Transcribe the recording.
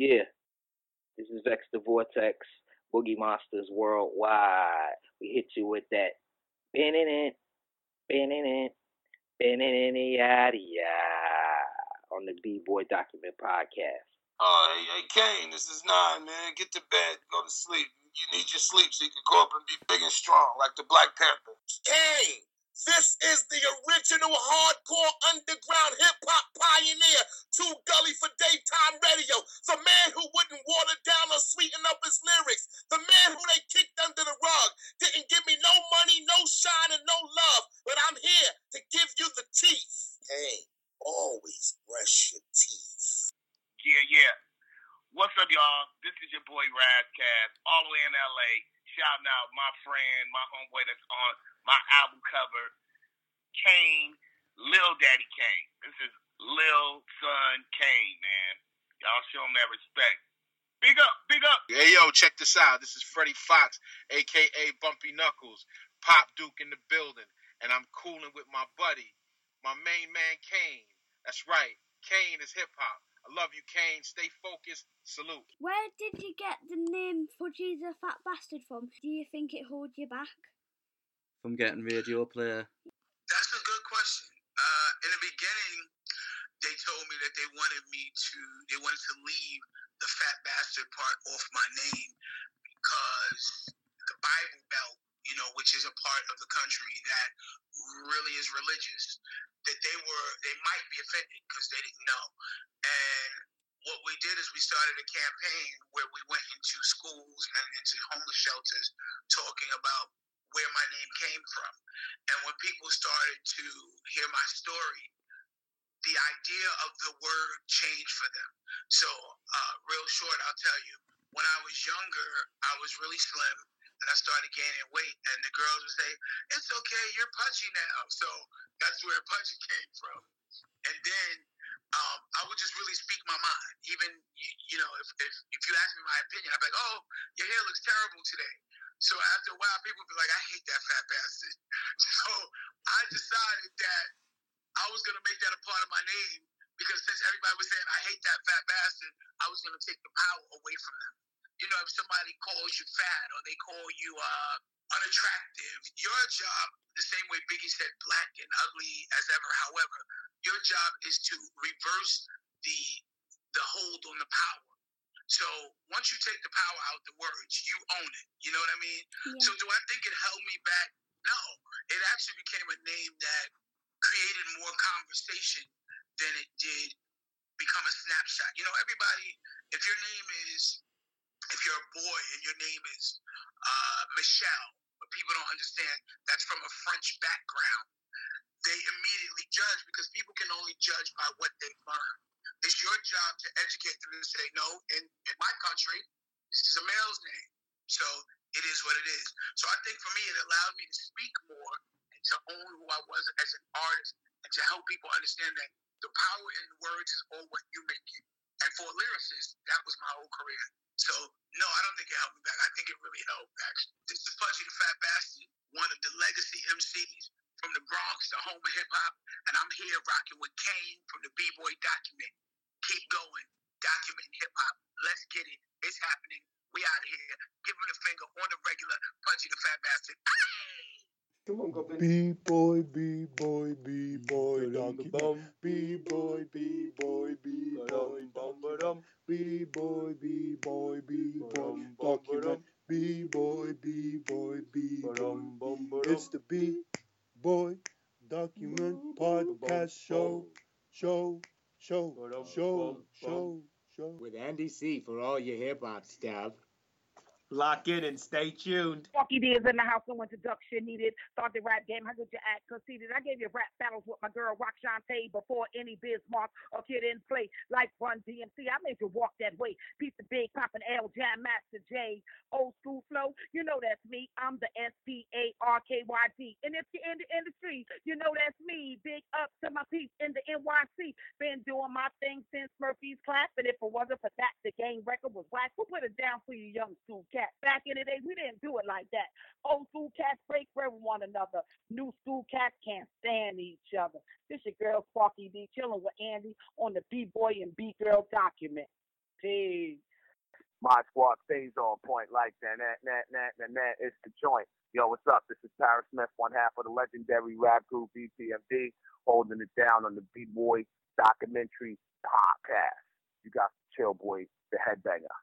Yeah, this is Vex the Vortex, Boogie Monsters Worldwide. We hit you with that. It, banning it, it, yada yada. On the B Boy Document Podcast. Oh, hey, Kane, this is Nine, man. Get to bed, go to sleep. You need your sleep so you can grow up and be big and strong like the Black Panther. Kane, this is the original hardcore underground hip hop pioneer. Too gully for daytime radio. The man who wouldn't water down or sweeten up his lyrics. The man who they kicked under the rug. Didn't give me no money, no shine, and no love. But I'm here to give you the teeth. Hey, always brush your teeth. Yeah, yeah. What's up, y'all? This is your boy Ras Kass, all the way in LA. Shouting out now, my friend, my homeboy that's on my album cover, Kane, Lil Daddy Kane. This is Lil Son Kane, man. Y'all show him that respect. Big up, big up. Hey, yo, check this out. This is Freddie Foxxx, a.k.a. Bumpy Knuckles, Pop Duke in the building. And I'm cooling with my buddy, my main man, Kane. That's right. Kane is hip hop. I love you, Kane. Stay focused. Salute. Where did you get the name Pudgy the Fat Bastard from? Do you think it holds you back? From getting radio player. That's a good question. Uh, in the beginning, they told me that they wanted me to, they wanted to leave the fat bastard part off my name because the Bible Belt, you know, which is a part of the country that really is religious, that they were, they might be offended because they didn't know. And what we did is we started a campaign where we went into schools and into homeless shelters talking about where my name came from. And when people started to hear my story, the idea of the word changed for them. So, uh, real short, I'll tell you. When I was younger, I was really slim, and I started gaining weight, and the girls would say, "It's okay, you're pudgy now." So that's where pudgy came from. And then um, I would just really speak my mind. Even you, you know, if, if if you ask me my opinion, I'd be like, "Oh, your hair looks terrible today." So after a while, people would be like, "I hate that fat bastard." So I decided that I was gonna make that a part of my name because since everybody was saying I hate that fat bastard, I was gonna take the power away from them. Know, if somebody calls you fat or they call you uh, unattractive, your job, the same way Biggie said, black and ugly as ever. However, your job is to reverse the the hold on the power. So once you take the power out the words, you own it. You know what I mean? Yeah. So do I think it held me back? No. It actually became a name that created more conversation than it did become a snapshot. You know, everybody, if your name is, if you're a boy and your name is uh, Michelle, but people don't understand that's from a French background, they immediately judge because people can only judge by what they've learned. It's your job to educate them and say, no, in, in my country, this is a male's name. So it is what it is. So I think for me, it allowed me to speak more and to own who I was as an artist and to help people understand that the power in words is all what you make it. And for a lyricist, that was my whole career. So no, I don't think it helped me back. I think it really helped actually. This is Pudgy the Fat Bastard, one of the legacy MCs from the Bronx, the home of hip hop, and I'm here rocking with Kane from the B-Boy document. Keep going, documenting hip hop. Let's get it. It's happening. We out here. Give him the finger on the regular. Pudgy the Fat Bastard. Come on, Goblin. B boy, B boy, B boy, document. B boy, B boy, B boy, document. B boy, B boy, B boy, document. B boy, B boy, B boy. It's the B boy document podcast show, show, show, show, show, show. With Andy C for all your hip hop stuff. Lock in and stay tuned. Funky D in the house, no introduction needed. Thought the rap game, how did you act? Conceited. I gave you rap battles with my girl Roxanne Shanté before any Biz Markie or Kid 'n Play. Like Run DMC, I made you walk that way. Piece of big poppin' L Jam Master Jay. Old school flow, you know that's me. I'm the S P A R K Y D. And if you're in the industry, you know that's me. Big up to my piece in the NYC. Been doing my thing since Murphy's class. And if it wasn't for that, the game record was whack. Who put it down for you, young school cat? Back in the day, we didn't do it like that. Old school cats break with one another. New school cats can't stand each other. This your girl Sparky D chilling with Andy on the B Boy and B Girl document. team. My squad stays on point like that. That, that, that, that, that. It's the joint. Yo, what's up? This is Parrish Smith, one half of the legendary rap group EPMD, holding it down on the B Boy documentary podcast. You got the Chill Boy, the headbanger.